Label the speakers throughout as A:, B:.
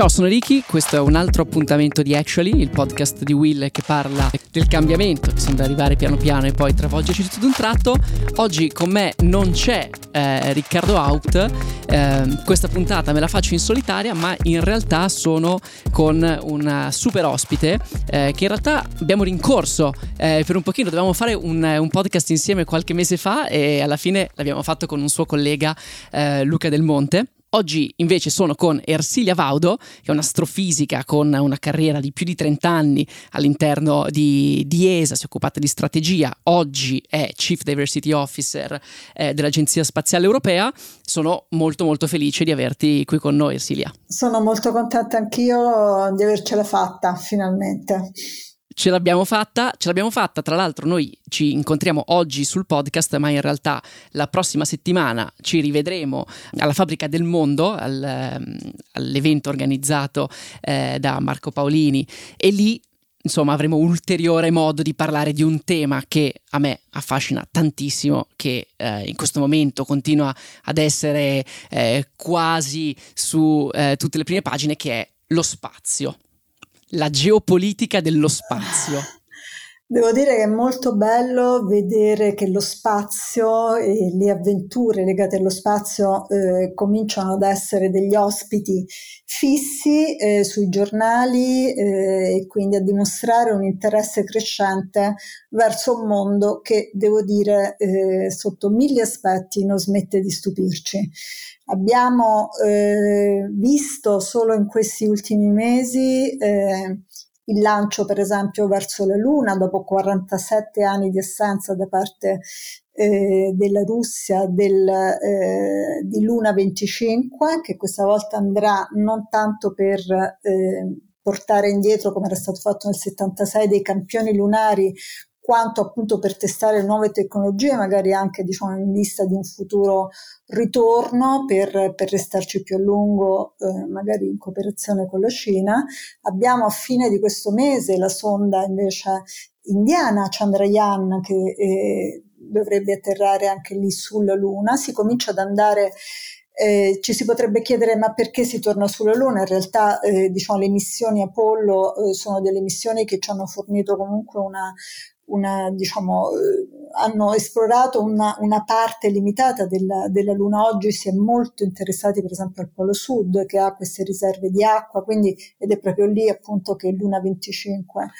A: Ciao, sono Ricky, questo è un altro appuntamento di Actually, il podcast di Will che parla del cambiamento che sembra arrivare piano piano e poi travolgerci tutto d'un tratto. Oggi con me non c'è eh, Riccardo Haupt, eh, questa puntata me la faccio in solitaria, ma in realtà sono con una super ospite eh, che in realtà abbiamo rincorso eh, per un pochino, dovevamo fare un, un, podcast insieme qualche mese fa e alla fine l'abbiamo fatto con un suo collega eh, Luca Del Monte. Oggi invece sono con Ersilia Vaudo, che è un'astrofisica con una carriera di più di 30 anni all'interno di, di ESA, si è occupata di strategia, oggi è Chief Diversity Officer eh, dell'Agenzia Spaziale Europea. Sono molto molto felice di averti qui con noi Ersilia.
B: Sono molto contenta anch'io di avercela fatta finalmente.
A: Ce l'abbiamo fatta, ce l'abbiamo fatta, tra l'altro noi ci incontriamo oggi sul podcast, ma in realtà la prossima settimana ci rivedremo alla Fabbrica del Mondo, al, ehm, all'evento organizzato eh, da Marco Paolini. E lì insomma avremo ulteriore modo di parlare di un tema che a me affascina tantissimo, che eh, in questo momento continua ad essere eh, quasi su eh, tutte le prime pagine, che è lo spazio la geopolitica dello spazio.
B: Devo dire che è molto bello vedere che lo spazio e le avventure legate allo spazio eh, cominciano ad essere degli ospiti fissi eh, sui giornali eh, e quindi a dimostrare un interesse crescente verso un mondo che, devo dire, eh, sotto mille aspetti non smette di stupirci. Abbiamo eh, visto solo in questi ultimi mesi eh, il lancio per esempio verso la Luna dopo 47 anni di assenza da parte eh, della Russia del, eh, di Luna 25 che questa volta andrà non tanto per eh, portare indietro come era stato fatto nel 76 dei campioni lunari quanto appunto per testare nuove tecnologie, magari anche diciamo, in vista di un futuro ritorno per, per restarci più a lungo, eh, magari in cooperazione con la Cina. Abbiamo a fine di questo mese la sonda invece indiana Chandrayaan che eh, dovrebbe atterrare anche lì sulla Luna. Si comincia ad andare eh, ci si potrebbe chiedere ma perché si torna sulla Luna? In realtà eh, diciamo, le missioni Apollo eh, sono delle missioni che ci hanno fornito comunque una, una, diciamo, eh, hanno esplorato una, una parte limitata della, della, Luna. Oggi si è molto interessati per esempio al Polo Sud che ha queste riserve di acqua, quindi, ed è proprio lì appunto che Luna 25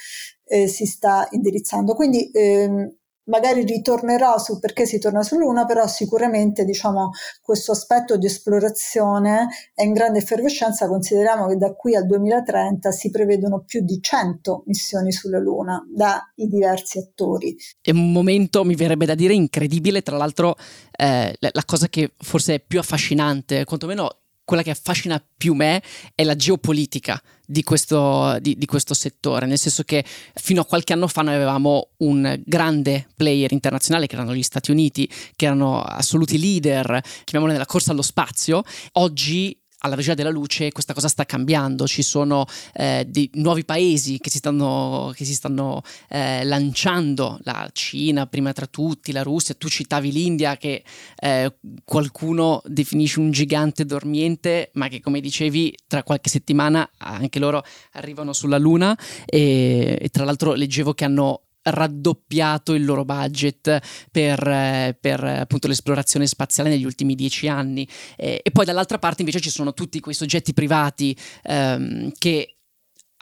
B: eh, si sta indirizzando. Quindi ehm, magari ritornerò su perché si torna su Luna, però sicuramente diciamo, questo aspetto di esplorazione è in grande effervescenza, consideriamo che da qui al 2030 si prevedono più di 100 missioni sulla Luna dai diversi attori.
A: È un momento, mi verrebbe da dire, incredibile, tra l'altro eh, la cosa che forse è più affascinante, quantomeno quella che affascina più me è la geopolitica di questo, di, di questo, settore, nel senso che fino a qualche anno fa noi avevamo un grande player internazionale che erano gli Stati Uniti, che erano assoluti leader, chiamiamolo nella corsa allo spazio. Oggi alla velocità della luce questa cosa sta cambiando, ci sono eh, dei nuovi paesi che si stanno, che si stanno eh, lanciando, la Cina prima tra tutti, la Russia, tu citavi l'India che eh, qualcuno definisce un gigante dormiente, ma che come dicevi tra qualche settimana anche loro arrivano sulla Luna. E, e tra l'altro leggevo che hanno raddoppiato il loro budget per, eh, per appunto l'esplorazione spaziale negli ultimi dieci anni. E, e, poi dall'altra parte invece ci sono tutti quei soggetti privati ehm, che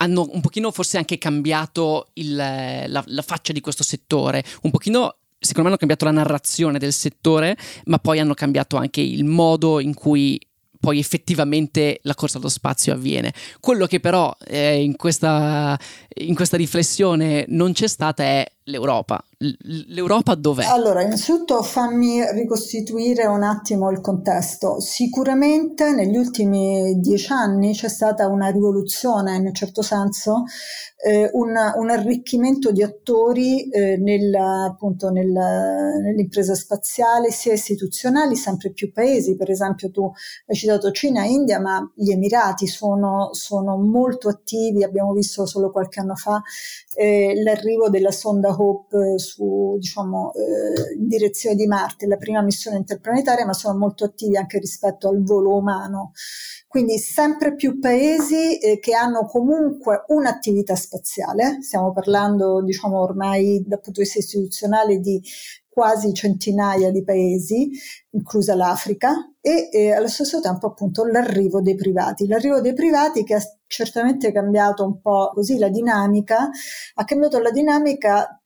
A: hanno un pochino forse anche cambiato il, la, la faccia di questo settore, un pochino secondo me hanno cambiato la narrazione del settore, ma poi hanno cambiato anche il modo in cui poi effettivamente la corsa allo spazio avviene. Quello che però eh, in, questa, in, questa, riflessione non c'è stata è l'Europa. L'Europa dov'è?
B: Allora, innanzitutto fammi ricostituire un attimo il contesto. Sicuramente negli ultimi dieci anni c'è stata una rivoluzione, in un certo senso, eh, un, un, arricchimento di attori eh, nel, appunto nel, nell'impresa spaziale, sia istituzionali, sempre più paesi. Per esempio, tu hai citato Cina e India, ma gli Emirati sono, sono molto attivi. Abbiamo visto solo qualche anno fa eh, l'arrivo della sonda Hope su, diciamo, eh, in direzione di Marte, la prima missione interplanetaria, ma sono molto attivi anche rispetto al volo umano. Quindi sempre più paesi eh, che hanno comunque un'attività spaziale, stiamo parlando diciamo ormai dal punto di vista istituzionale di quasi centinaia di paesi, inclusa l'Africa, e eh, allo stesso tempo appunto l'arrivo dei privati. L'arrivo dei privati che ha certamente cambiato un po' così la dinamica, ha cambiato la dinamica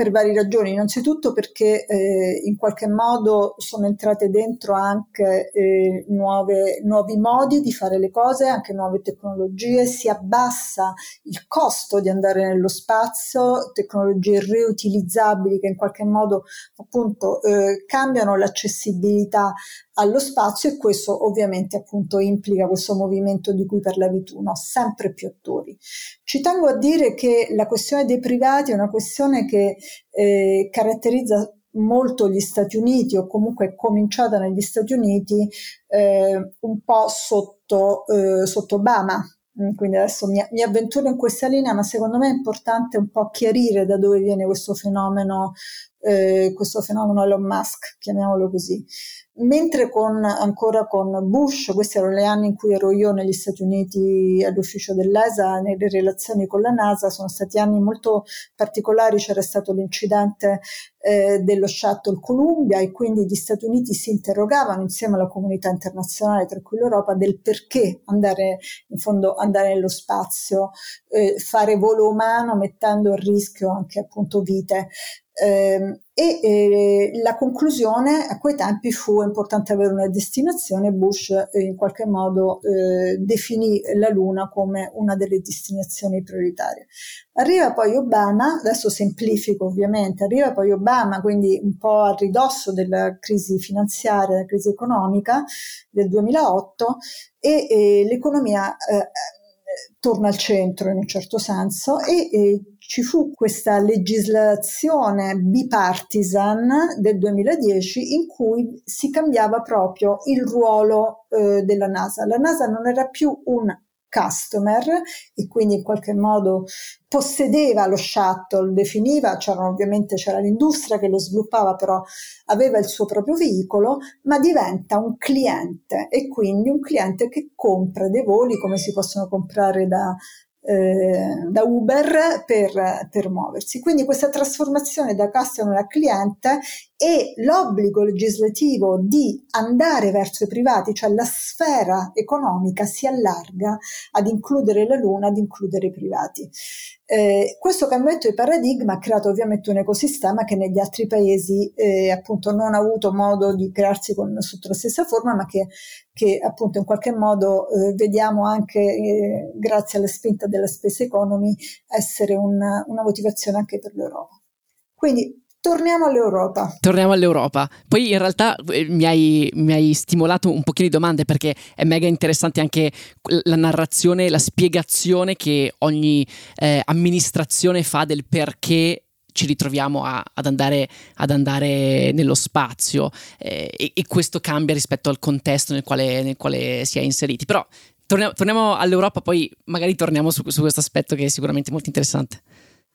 B: per varie ragioni, innanzitutto perché eh, in qualche modo sono entrate dentro anche eh, nuove, nuovi modi di fare le cose, anche nuove tecnologie, si abbassa il costo di andare nello spazio, tecnologie riutilizzabili che in qualche modo appunto eh, cambiano l'accessibilità allo spazio e questo ovviamente appunto implica questo movimento di cui parlavi tu, no? sempre più attori. Ci tengo a dire che la questione dei privati è una questione che eh, caratterizza molto gli Stati Uniti o comunque è cominciata negli Stati Uniti eh, un po' sotto, eh, sotto Obama, mm, quindi adesso mi, mi, avventuro in questa linea, ma secondo me è importante un po' chiarire da dove viene questo fenomeno, eh, questo fenomeno Elon Musk, chiamiamolo così mentre con, ancora con Bush, questi erano gli anni in cui ero io negli Stati Uniti all'ufficio dell'ESA, nelle relazioni con la NASA, sono stati anni molto particolari, c'era stato l'incidente eh, dello shuttle Columbia e quindi gli Stati Uniti si interrogavano insieme alla comunità internazionale, tra cui l'Europa, del perché andare in fondo andare nello spazio, eh, fare volo umano mettendo a rischio anche appunto vite. Eh, e eh, la conclusione a quei tempi fu importante avere una destinazione, Bush eh, in qualche modo eh, definì la Luna come una delle destinazioni prioritarie. Arriva poi Obama, adesso semplifico ovviamente, arriva poi Obama, quindi un po' a ridosso della crisi finanziaria, della crisi economica del 2008 e l'economia eh, torna al centro in un certo senso e, e ci fu questa legislazione bipartisan del 2010 in cui si cambiava proprio il ruolo eh, della NASA. La NASA non era più un customer e quindi in qualche modo possedeva lo shuttle, definiva, c'era ovviamente c'era l'industria che lo sviluppava, però aveva il suo proprio veicolo, ma diventa un cliente e quindi un cliente che compra dei voli come si possono comprare da eh, da Uber per, per, muoversi. Quindi questa trasformazione da customer a cliente e l'obbligo legislativo di andare verso i privati, cioè la sfera economica si allarga ad includere la Luna, ad includere i privati. Eh, questo cambiamento di paradigma ha creato ovviamente un ecosistema che negli altri paesi eh, appunto non ha avuto modo di crearsi con, sotto la stessa forma, ma che, che appunto in qualche modo eh, vediamo anche eh, grazie alla spinta della space economy essere una, una motivazione anche per l'Europa. Quindi Torniamo all'Europa.
A: Torniamo all'Europa. Poi in realtà eh, mi hai, mi hai, stimolato un pochino di domande perché è mega interessante anche la narrazione, la spiegazione che ogni eh, amministrazione fa del perché ci ritroviamo a, ad, andare, ad, andare, nello spazio eh, e, e, questo cambia rispetto al contesto nel quale, nel quale si è inseriti. Però torniamo, torniamo all'Europa, poi magari torniamo su, su questo aspetto che è sicuramente molto interessante.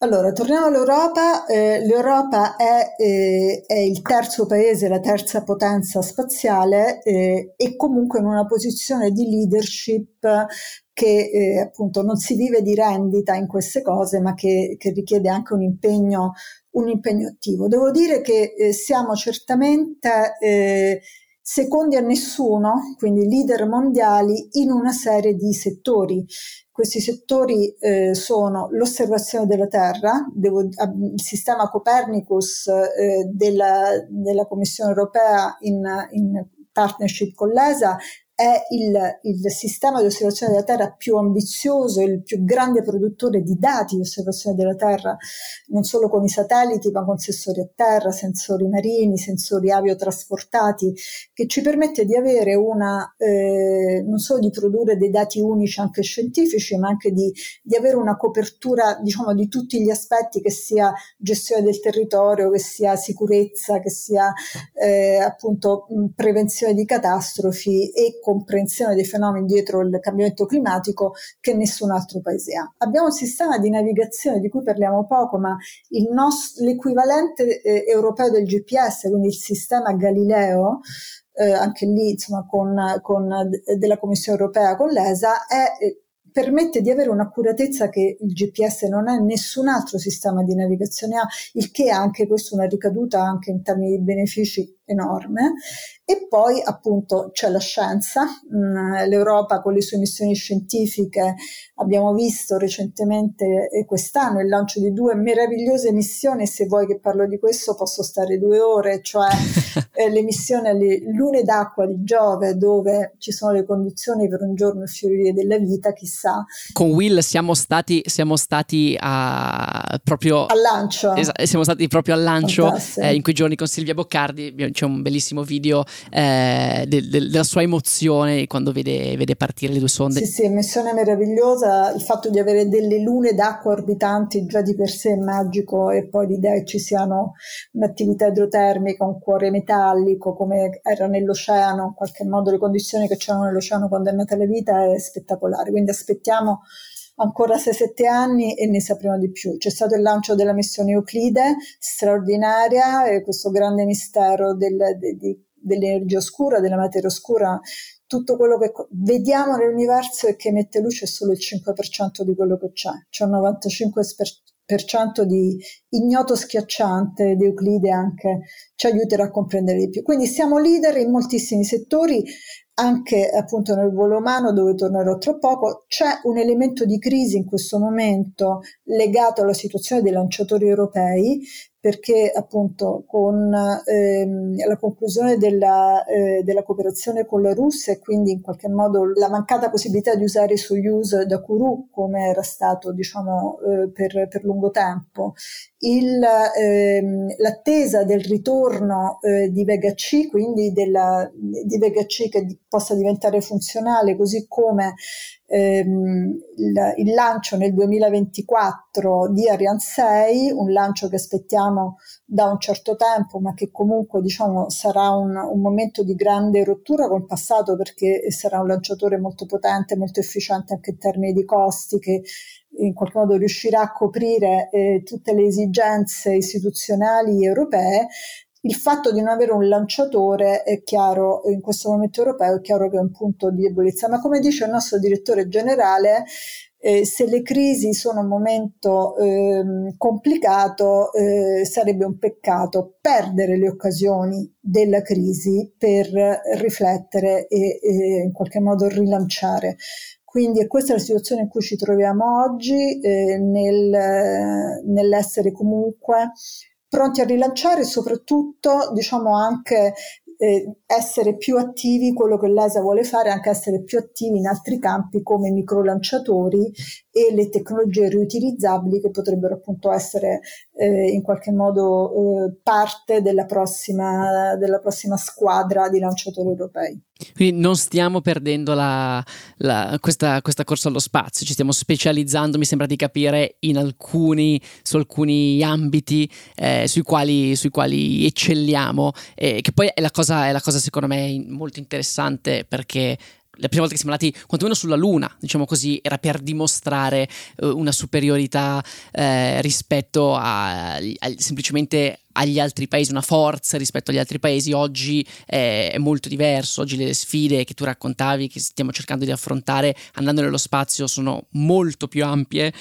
B: Allora, torniamo all'Europa. Eh, L'Europa è, eh, è, il terzo paese, la terza potenza spaziale eh, e comunque in una posizione di leadership che eh, appunto non si vive di rendita in queste cose, ma che, che richiede anche un impegno, un impegno, attivo. Devo dire che eh, siamo certamente eh, secondi a nessuno, quindi leader mondiali in una serie di settori. Questi settori eh, sono l'osservazione della Terra, devo, il sistema Copernicus eh, della, della, Commissione europea in, in partnership con l'ESA è il, il, sistema di osservazione della Terra più ambizioso, il più grande produttore di dati di osservazione della Terra, non solo con i satelliti, ma con sensori a terra, sensori marini, sensori aviotrasportati, che ci permette di avere una, eh, non solo di produrre dei dati unici anche scientifici, ma anche di, di avere una copertura, diciamo, di tutti gli aspetti, che sia gestione del territorio, che sia sicurezza, che sia eh, appunto prevenzione di catastrofi e comprensione dei fenomeni dietro il cambiamento climatico che nessun altro paese ha. Abbiamo un sistema di navigazione di cui parliamo poco, ma nostro, l'equivalente eh, europeo del GPS, quindi il sistema Galileo, eh, anche lì insomma con, con della Commissione europea, con l'ESA, è eh, permette di avere un'accuratezza che il GPS non ha, nessun altro sistema di navigazione ha, il che ha anche questo una ricaduta anche in termini di benefici enorme. E poi appunto c'è la scienza, mm, l'Europa con le sue missioni scientifiche, abbiamo visto recentemente e quest'anno il lancio di due meravigliose missioni, se vuoi che parlo di questo posso stare due ore, cioè eh, le missioni alle lune d'acqua di Giove dove ci sono le condizioni per un giorno il fiorire della vita, chissà.
A: Con Will siamo stati, siamo stati a, proprio
B: al lancio,
A: es- siamo stati proprio al lancio eh, in quei giorni con Silvia Boccardi, c'è un bellissimo video eh, de- de- della sua emozione quando vede, vede, partire le due sonde.
B: Sì, sì, missione meravigliosa, il fatto di avere delle lune d'acqua orbitanti già di per sé è magico e poi l'idea che ci siano un'attività idrotermica, un cuore metallico come era nell'oceano, in qualche modo le condizioni che c'erano nell'oceano quando è nata la vita è spettacolare, quindi aspettiamo ancora 6-7 anni e ne sapremo di più. C'è stato il lancio della missione Euclide, straordinaria, e questo grande mistero del, de, de, dell'energia oscura, della materia oscura, tutto quello che vediamo nell'universo e che emette luce è solo il 5% di quello che c'è, c'è un 95% di ignoto schiacciante di Euclide anche ci aiuterà a comprendere di più. Quindi siamo leader in moltissimi settori, anche appunto nel volo umano dove tornerò tra poco, c'è un elemento di crisi in questo momento legato alla situazione dei lanciatori europei perché appunto con ehm, la conclusione della, eh, della, cooperazione con la Russia e quindi in qualche modo la mancata possibilità di usare Soyuz da Kourou come era stato diciamo eh, per, per, lungo tempo, il, ehm, l'attesa del ritorno eh, di Vega C, quindi della, di Vega C che possa diventare funzionale così come ehm, il, lancio nel 2024 di Ariane 6, un lancio che aspettiamo da un certo tempo, ma che comunque diciamo, sarà un, un momento di grande rottura col passato perché sarà un lanciatore molto potente, molto efficiente anche in termini di costi, che in qualche modo riuscirà a coprire eh, tutte le esigenze istituzionali europee, il fatto di non avere un lanciatore è chiaro, in questo momento europeo è chiaro che è un punto di debolezza, ma come dice il nostro direttore generale, eh, se le crisi sono un momento eh, complicato, eh, sarebbe un peccato perdere le occasioni della crisi per riflettere e, e in qualche modo rilanciare. Quindi questa è la situazione in cui ci troviamo oggi, eh, nel, nell'essere comunque pronti a rilanciare e soprattutto diciamo anche eh, essere più attivi, quello che l'ESA vuole fare, anche essere più attivi in altri campi come microlanciatori e le tecnologie riutilizzabili che potrebbero appunto essere eh, in qualche modo eh, parte della prossima, della prossima squadra di lanciatori europei.
A: Quindi non stiamo perdendo la, la, questa, questa, corsa allo spazio, ci stiamo specializzando, mi sembra di capire, alcuni, su alcuni ambiti eh, sui, quali, sui, quali, eccelliamo, eh, che poi è la, cosa, è la cosa secondo me molto interessante perché la prima volta che siamo andati quantomeno sulla Luna, diciamo così, era per dimostrare uh, una superiorità uh, rispetto a, a, semplicemente agli altri paesi, una forza rispetto agli altri paesi. Oggi è, è, molto diverso, oggi le sfide che tu raccontavi, che stiamo cercando di affrontare andando nello spazio, sono molto più ampie,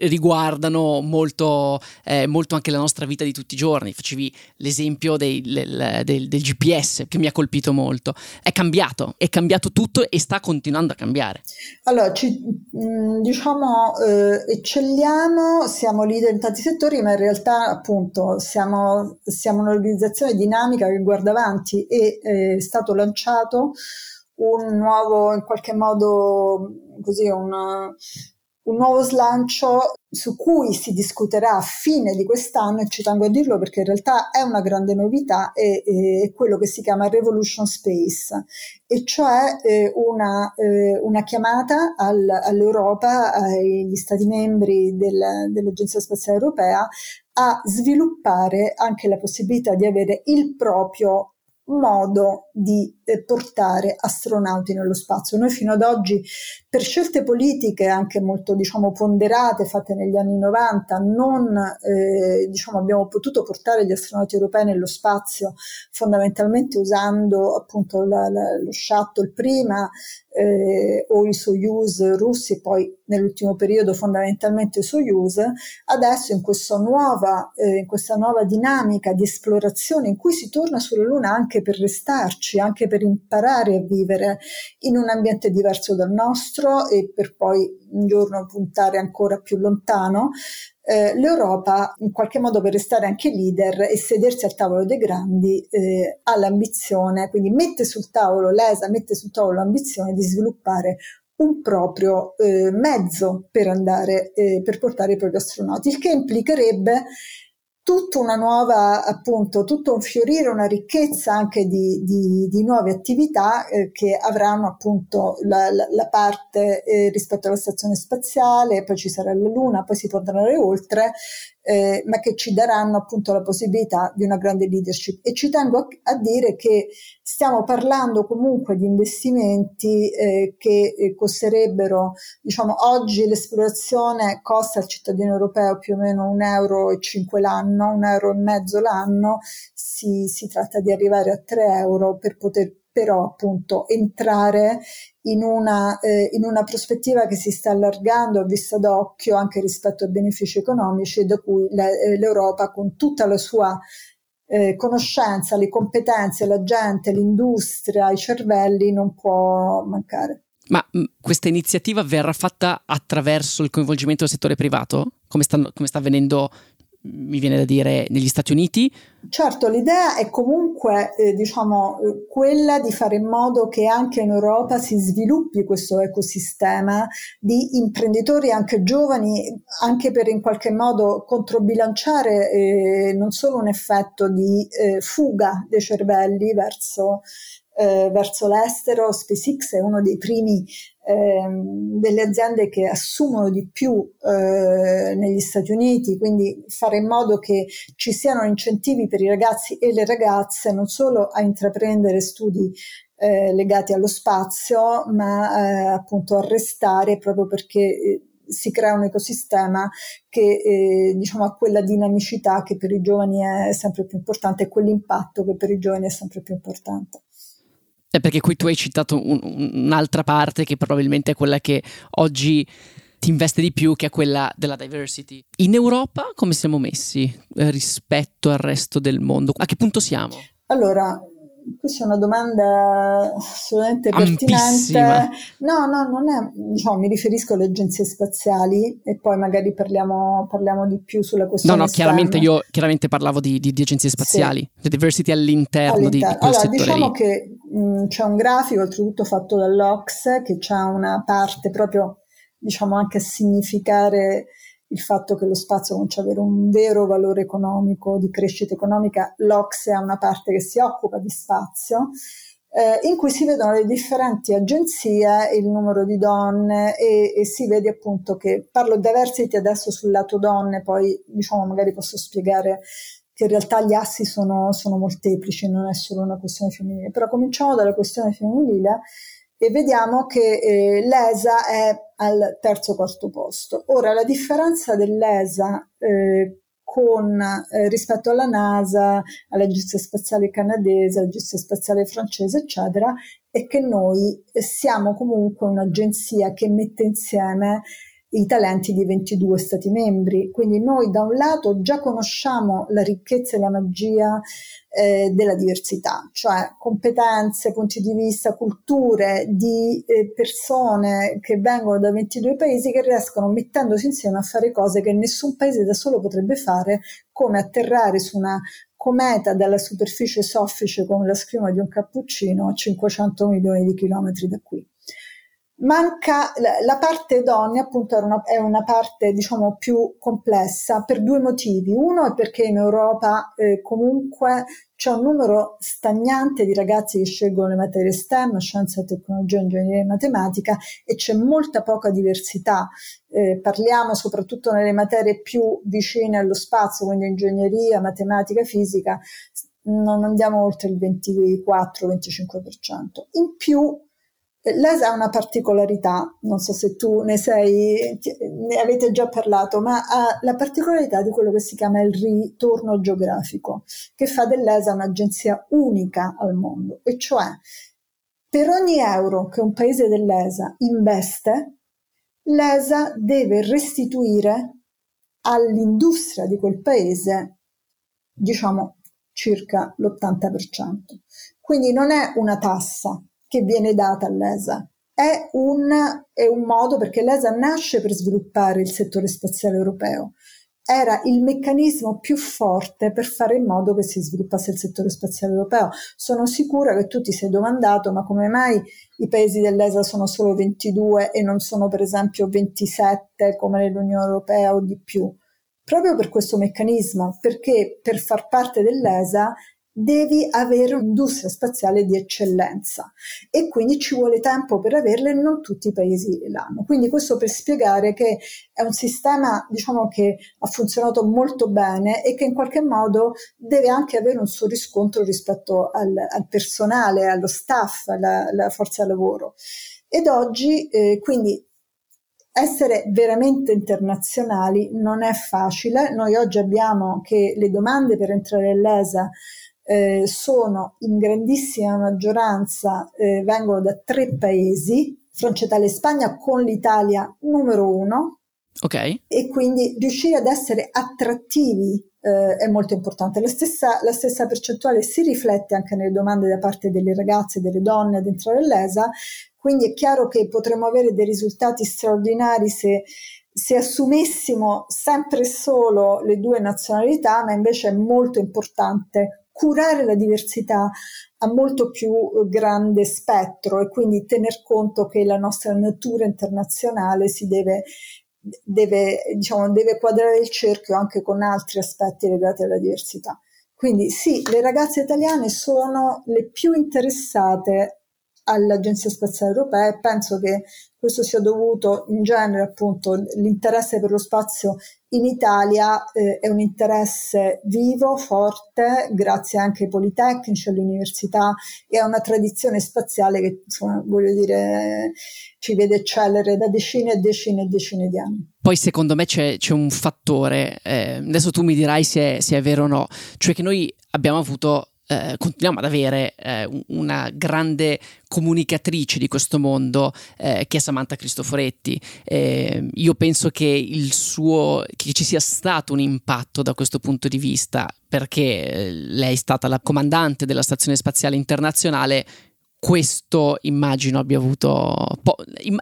A: riguardano molto, eh, molto anche la nostra vita di tutti i giorni. Facevi l'esempio dei, del, del, del, GPS che mi ha colpito molto. È cambiato, è cambiato tutto e sta continuando a cambiare.
B: Allora, ci, mm, diciamo, eh, eccelliamo, siamo leader in tanti settori, ma in realtà appunto siamo siamo, un'organizzazione dinamica che guarda avanti e eh, è stato lanciato un nuovo, in qualche modo, così, un, un nuovo slancio su cui si discuterà a fine di quest'anno e ci tengo a dirlo perché in realtà è una grande novità è, è quello che si chiama Revolution Space e cioè eh, una, eh, una, chiamata al, all'Europa, agli Stati membri del, dell'Agenzia Spaziale Europea a sviluppare anche la possibilità di avere il proprio modo di portare astronauti nello spazio. Noi fino ad oggi, per scelte politiche anche molto diciamo, ponderate, fatte negli anni 90, non eh, diciamo, abbiamo potuto portare gli astronauti europei nello spazio fondamentalmente usando appunto la, la, lo shuttle prima eh, o i Soyuz russi poi nell'ultimo periodo fondamentalmente i Soyuz, adesso in questa, nuova, eh, in questa nuova dinamica di esplorazione in cui si torna sulla Luna anche per restarci, anche per imparare a vivere in un ambiente diverso dal nostro e per poi un giorno puntare ancora più lontano, eh, l'Europa, in qualche modo per restare anche leader e sedersi al tavolo dei grandi, eh, ha l'ambizione, quindi mette sul tavolo, l'ESA mette sul tavolo l'ambizione di sviluppare un proprio eh, mezzo per andare, eh, per portare i propri astronauti, il che implicherebbe tutta una nuova, appunto, tutto un fiorire, una ricchezza anche di, di, di nuove attività eh, che avranno appunto la, la, la parte eh, rispetto alla stazione spaziale, poi ci sarà la Luna, poi si può andare oltre, eh, ma che ci daranno appunto la possibilità di una grande leadership. E ci tengo a, a dire che stiamo parlando comunque di investimenti eh, che eh, costerebbero, diciamo, oggi l'esplorazione costa al cittadino europeo più o meno un euro e cinque l'anno, un euro e mezzo l'anno, si, si tratta di arrivare a tre euro per poter però appunto entrare in una, eh, in una prospettiva che si sta allargando a vista d'occhio anche rispetto ai benefici economici da cui la, eh, l'Europa con tutta la sua eh, conoscenza, le competenze, la gente, l'industria, i cervelli non può mancare.
A: Ma mh, questa iniziativa verrà fatta attraverso il coinvolgimento del settore privato, come, stanno, come sta avvenendo mi viene da dire, negli Stati Uniti?
B: Certo, l'idea è comunque, eh, diciamo, eh, quella di fare in modo che anche in Europa si sviluppi questo ecosistema di imprenditori anche giovani, anche per in qualche modo controbilanciare eh, non solo un effetto di eh, fuga dei cervelli verso eh, verso l'estero. SpaceX è uno dei primi ehm, delle aziende che assumono di più eh, negli Stati Uniti, quindi fare in modo che ci siano incentivi per i ragazzi e le ragazze non solo a intraprendere studi eh, legati allo spazio, ma eh, appunto a restare proprio perché eh, si crea un ecosistema che eh, diciamo ha quella dinamicità che per i giovani è sempre più importante e quell'impatto che per i giovani è sempre più importante.
A: Eh, perché qui tu hai citato un, un'altra parte che probabilmente è quella che oggi ti investe di più, che è quella della diversity. In Europa come siamo messi eh, rispetto al resto del mondo? A che punto siamo?
B: Allora, questa è una domanda assolutamente pertinente. No, no, non è, diciamo, mi riferisco alle agenzie spaziali e poi magari parliamo, parliamo di più sulla questione.
A: No, no, chiaramente io chiaramente parlavo di, di, di agenzie spaziali, sì. di diversity all'interno, all'interno. Di, di quel
B: allora,
A: settore
B: diciamo
A: lì.
B: che mh, c'è un grafico, oltretutto fatto dall'Ox, che ha una parte proprio, diciamo, anche a significare il fatto che lo spazio comincia ad avere un vero valore economico, di crescita economica, l'Ocse ha una parte che si occupa di spazio, eh, in cui si vedono le differenti agenzie, il numero di donne e, e, si vede appunto che parlo diversity adesso sul lato donne, poi diciamo magari posso spiegare che in realtà gli assi sono, sono molteplici, non è solo una questione femminile, però cominciamo dalla questione femminile e vediamo che eh, l'ESA è al terzo quarto posto. Ora, la differenza dell'ESA eh, con, eh, rispetto alla NASA, all'Agenzia Spaziale Canadese, all'Agenzia Spaziale Francese, eccetera, è che noi siamo comunque un'agenzia che mette insieme i talenti di 22 Stati membri. Quindi noi da un lato già conosciamo la ricchezza e la magia eh, della diversità, cioè competenze, punti di vista, culture di eh, persone che vengono da 22 paesi che riescono mettendosi insieme a fare cose che nessun paese da solo potrebbe fare, come atterrare su una cometa dalla superficie soffice come la schiuma di un cappuccino a 500 milioni di chilometri da qui. Manca la parte donne, appunto, una, è una parte diciamo più complessa per due motivi. Uno è perché in Europa eh, comunque c'è un numero stagnante di ragazzi che scelgono le materie STEM, scienza, tecnologia, ingegneria e matematica, e c'è molta poca diversità. Eh, parliamo soprattutto nelle materie più vicine allo spazio, quindi ingegneria, matematica, fisica, non andiamo oltre il 24-25%. In più L'ESA ha una particolarità, non so se tu ne sei, ne avete già parlato, ma ha la particolarità di quello che si chiama il ritorno geografico, che fa dell'ESA un'agenzia unica al mondo, e cioè per ogni euro che un paese dell'ESA investe, l'ESA deve restituire all'industria di quel paese, diciamo, circa l'80%. Quindi non è una tassa, che viene data all'ESA. È un, è un modo perché l'ESA nasce per sviluppare il settore spaziale europeo. Era il meccanismo più forte per fare in modo che si sviluppasse il settore spaziale europeo. Sono sicura che tu ti sei domandato ma come mai i paesi dell'ESA sono solo 22 e non sono per esempio 27 come nell'Unione Europea o di più? Proprio per questo meccanismo, perché per far parte dell'ESA devi avere un'industria spaziale di eccellenza e quindi ci vuole tempo per averla e non tutti i paesi l'hanno. Quindi questo per spiegare che è un sistema diciamo che ha funzionato molto bene e che in qualche modo deve anche avere un suo riscontro rispetto al, al personale, allo staff, alla, alla, forza lavoro. Ed oggi eh, quindi essere veramente internazionali non è facile. Noi oggi abbiamo che le domande per entrare all'ESA eh, sono in grandissima maggioranza, eh, vengono da tre paesi, Francia, Italia e Spagna, con l'Italia numero uno.
A: Ok.
B: E quindi riuscire ad essere attrattivi eh, è molto importante. La stessa, la stessa, percentuale si riflette anche nelle domande da parte delle ragazze e delle donne ad entrare all'ESA, quindi è chiaro che potremo avere dei risultati straordinari se se assumessimo sempre solo le due nazionalità, ma invece è molto importante curare la diversità a molto più eh, grande spettro e quindi tener conto che la nostra natura internazionale si deve, deve, diciamo, deve quadrare il cerchio anche con altri aspetti legati alla diversità. Quindi sì, le ragazze italiane sono le più interessate all'Agenzia Spaziale Europea e penso che questo sia dovuto in genere appunto l'interesse per lo spazio in Italia eh, è un interesse vivo, forte, grazie anche ai politecnici, alle università e a una tradizione spaziale che insomma voglio dire ci vede eccellere da decine e decine e decine di anni.
A: Poi secondo me c'è, c'è un fattore, eh, adesso tu mi dirai se se è vero o no, cioè che noi abbiamo avuto eh, continuiamo ad avere eh, una grande comunicatrice di questo mondo eh, che è Samantha Cristoforetti. Eh, io penso che, il suo, che ci sia stato un impatto da questo punto di vista perché eh, lei è stata la comandante della Stazione Spaziale Internazionale questo immagino abbia avuto. Po-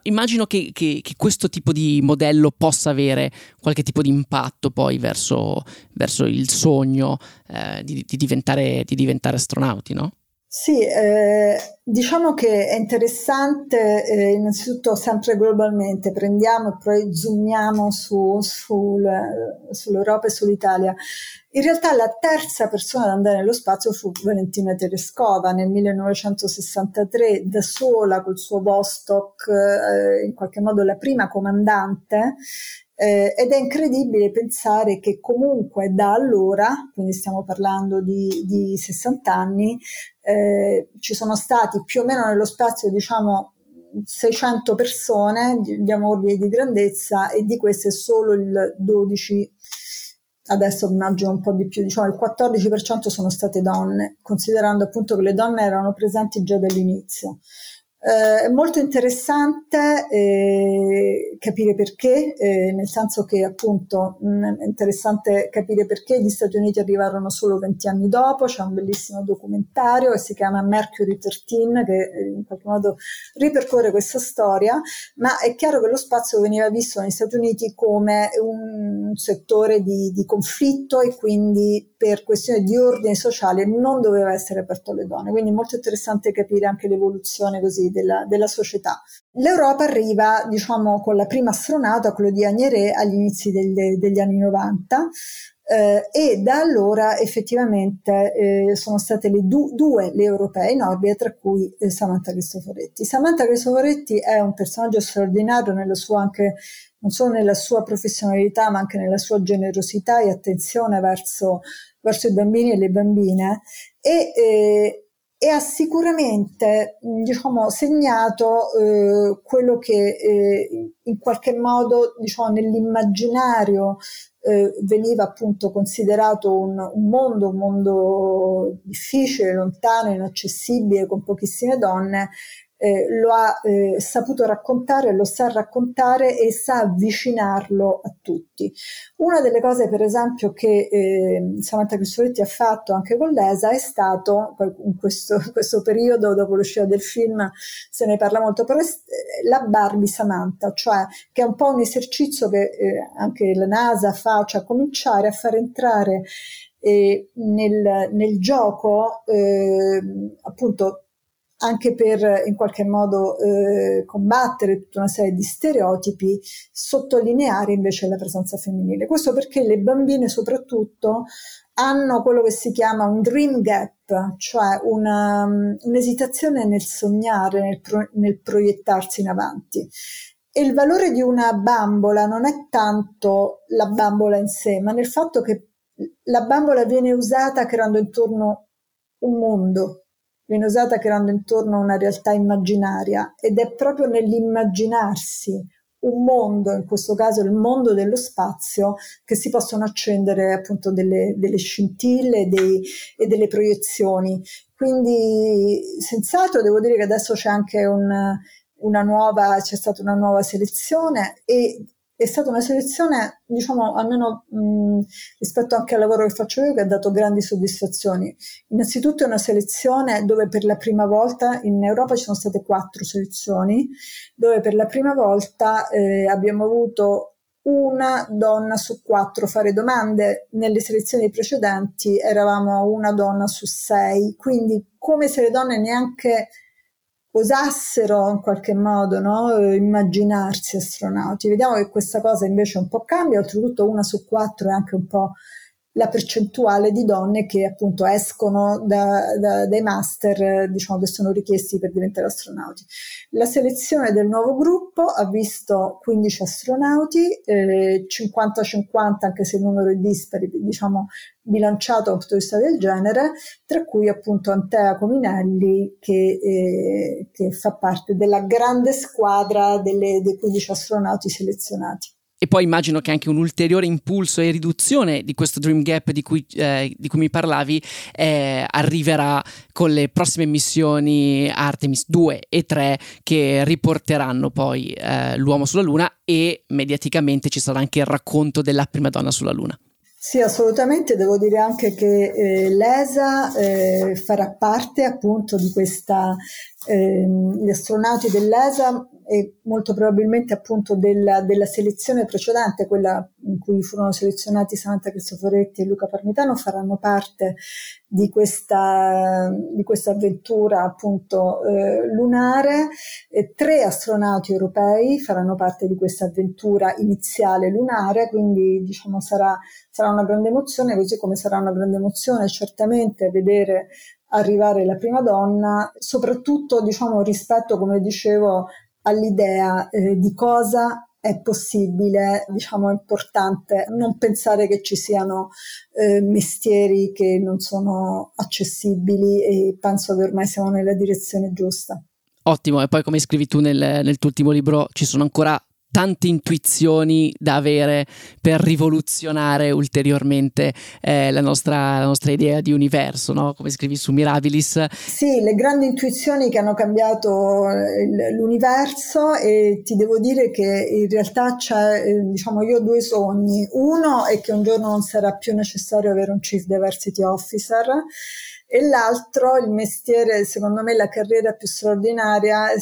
A: immagino che, che, che, questo tipo di modello possa avere qualche tipo di impatto poi verso, verso il sogno eh, di, di, diventare, di diventare astronauti, no?
B: Sì, eh, diciamo che è interessante eh, innanzitutto sempre globalmente, prendiamo e poi zoomiamo su, sul, sull'Europa e sull'Italia. In realtà la terza persona ad andare nello spazio fu Valentina Tereskova nel 1963, da sola col suo Vostok, eh, in qualche modo la prima comandante eh, ed è incredibile pensare che comunque da allora, quindi stiamo parlando di, di 60 anni, eh, ci sono stati più o meno nello spazio, diciamo, 600 persone, diamo ordini di grandezza, e di queste solo il 12, adesso immagino un po' di più, diciamo il 14% sono state donne, considerando appunto che le donne erano presenti già dall'inizio. Eh, è molto interessante eh, capire perché, eh, nel senso che appunto mh, mm, è interessante capire perché gli Stati Uniti arrivarono solo 20 anni dopo, c'è un bellissimo documentario che si chiama Mercury 13 che eh, in qualche modo ripercorre questa storia, ma è chiaro che lo spazio veniva visto negli Stati Uniti come un, settore di, di conflitto e quindi per questioni di ordine sociale non doveva essere aperto alle donne, quindi è molto interessante capire anche l'evoluzione così della, della società. L'Europa arriva, diciamo, con la prima astronauta, Claudia Agneret, agli inizi delle, degli anni 90, eh, e da allora effettivamente eh, sono state le du- due le europee in orbita, tra cui eh, Samantha Cristoforetti. Samantha Cristoforetti è un personaggio straordinario nella sua anche non solo nella sua professionalità, ma anche nella sua generosità e attenzione verso, verso i bambini e le bambine. E, eh, e ha sicuramente diciamo, segnato eh, quello che eh, in qualche modo diciamo, nell'immaginario eh, veniva appunto considerato un, un, mondo, un mondo difficile, lontano, inaccessibile, con pochissime donne, eh, lo ha eh, saputo raccontare, lo sa raccontare e sa avvicinarlo a tutti. Una delle cose, per esempio, che eh, Samantha Cristoletti ha fatto anche con l'ESA è stato, in questo, in questo periodo, dopo l'uscita del film, se ne parla molto, però la Barbie Samantha, cioè che è un po' un esercizio che eh, anche la NASA fa, cioè cominciare a far entrare eh, nel, nel, gioco eh, appunto anche per in qualche modo eh, combattere tutta una serie di stereotipi, sottolineare invece la presenza femminile. Questo perché le bambine soprattutto hanno quello che si chiama un dream gap, cioè una, un'esitazione nel sognare, nel, pro, nel proiettarsi in avanti. E il valore di una bambola non è tanto la bambola in sé, ma nel fatto che la bambola viene usata creando intorno un mondo, viene usata creando intorno una realtà immaginaria ed è proprio nell'immaginarsi un mondo, in questo caso il mondo dello spazio, che si possono accendere appunto delle, delle scintille dei, e delle proiezioni. Quindi senz'altro devo dire che adesso c'è anche un, una nuova, c'è stata una nuova selezione e è stata una selezione, diciamo, almeno mh, rispetto anche al lavoro che faccio io, che ha dato grandi soddisfazioni. Innanzitutto è una selezione dove per la prima volta in Europa ci sono state quattro selezioni, dove per la prima volta eh, abbiamo avuto una donna su quattro fare domande. Nelle selezioni precedenti eravamo una donna su sei, quindi come se le donne neanche osassero in qualche modo no, immaginarsi astronauti. Vediamo che questa cosa invece un po' cambia, oltretutto una su quattro è anche un po' la percentuale di donne che appunto escono da, da, dai master diciamo, che sono richiesti per diventare astronauti. La selezione del nuovo gruppo ha visto 15 astronauti, eh, 50-50 anche se il numero è dispari, diciamo bilanciato da un punto di vista del genere, tra cui appunto Antea Cominelli che, eh, che fa parte della grande squadra delle, dei 15 astronauti selezionati.
A: E poi immagino che anche un ulteriore impulso e riduzione di questo Dream Gap di cui, eh, di cui mi parlavi eh, arriverà con le prossime missioni Artemis 2 e 3 che riporteranno poi eh, l'uomo sulla Luna e mediaticamente ci sarà anche il racconto della prima donna sulla Luna.
B: Sì, assolutamente, devo dire anche che eh, l'ESA eh, farà parte appunto di questa, eh, gli astronauti dell'ESA e molto probabilmente appunto della, della, selezione precedente, quella in cui furono selezionati Samantha Cristoforetti e Luca Parmitano, faranno parte di questa, di questa avventura appunto eh, lunare. E tre astronauti europei faranno parte di questa avventura iniziale lunare, quindi diciamo sarà, sarà una grande emozione, così come sarà una grande emozione certamente vedere arrivare la prima donna, soprattutto diciamo rispetto, come dicevo, all'idea eh, di cosa è possibile, diciamo, è importante non pensare che ci siano eh, mestieri che non sono accessibili e penso che ormai siamo nella direzione giusta.
A: Ottimo, e poi come scrivi tu nel, nel tuo ultimo libro ci sono ancora tante intuizioni da avere per rivoluzionare ulteriormente eh, la, nostra, la, nostra, idea di universo, no? come scrivi su Mirabilis.
B: Sì, le grandi intuizioni che hanno cambiato eh, l'universo e ti devo dire che in realtà c'è, eh, diciamo, io ho due sogni. Uno è che un giorno non sarà più necessario avere un Chief Diversity Officer e l'altro, il mestiere, secondo me la carriera più straordinaria eh,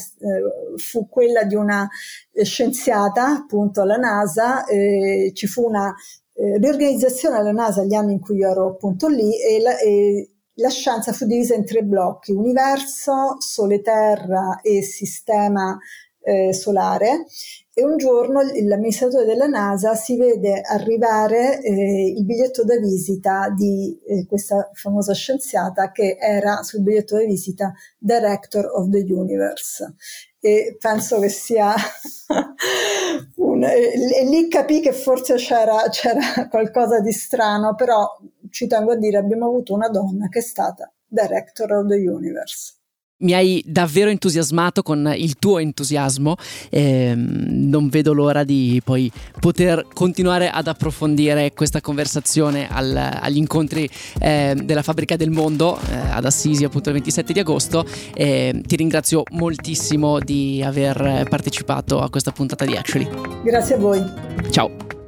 B: fu quella di una eh, scienziata, appunto alla NASA, eh, ci fu una eh, riorganizzazione alla NASA gli anni in cui io ero appunto lì e la, e la scienza fu divisa in tre blocchi, universo, sole terra e sistema eh, solare e un giorno l'amministratore della NASA si vede arrivare eh, il biglietto da visita di eh, questa famosa scienziata che era sul biglietto da visita Director of the Universe. E penso che sia un, e lì capì che forse c'era, c'era qualcosa di strano però ci tengo a dire abbiamo avuto una donna che è stata Director of the Universe
A: mi hai davvero entusiasmato con il tuo entusiasmo. Eh, non vedo l'ora di poi poter continuare ad approfondire questa conversazione al, agli incontri eh, della Fabbrica del Mondo eh, ad Assisi, appunto il 27 di agosto. ti ringrazio moltissimo di aver partecipato a questa puntata di Actually.
B: Grazie a voi.
A: Ciao.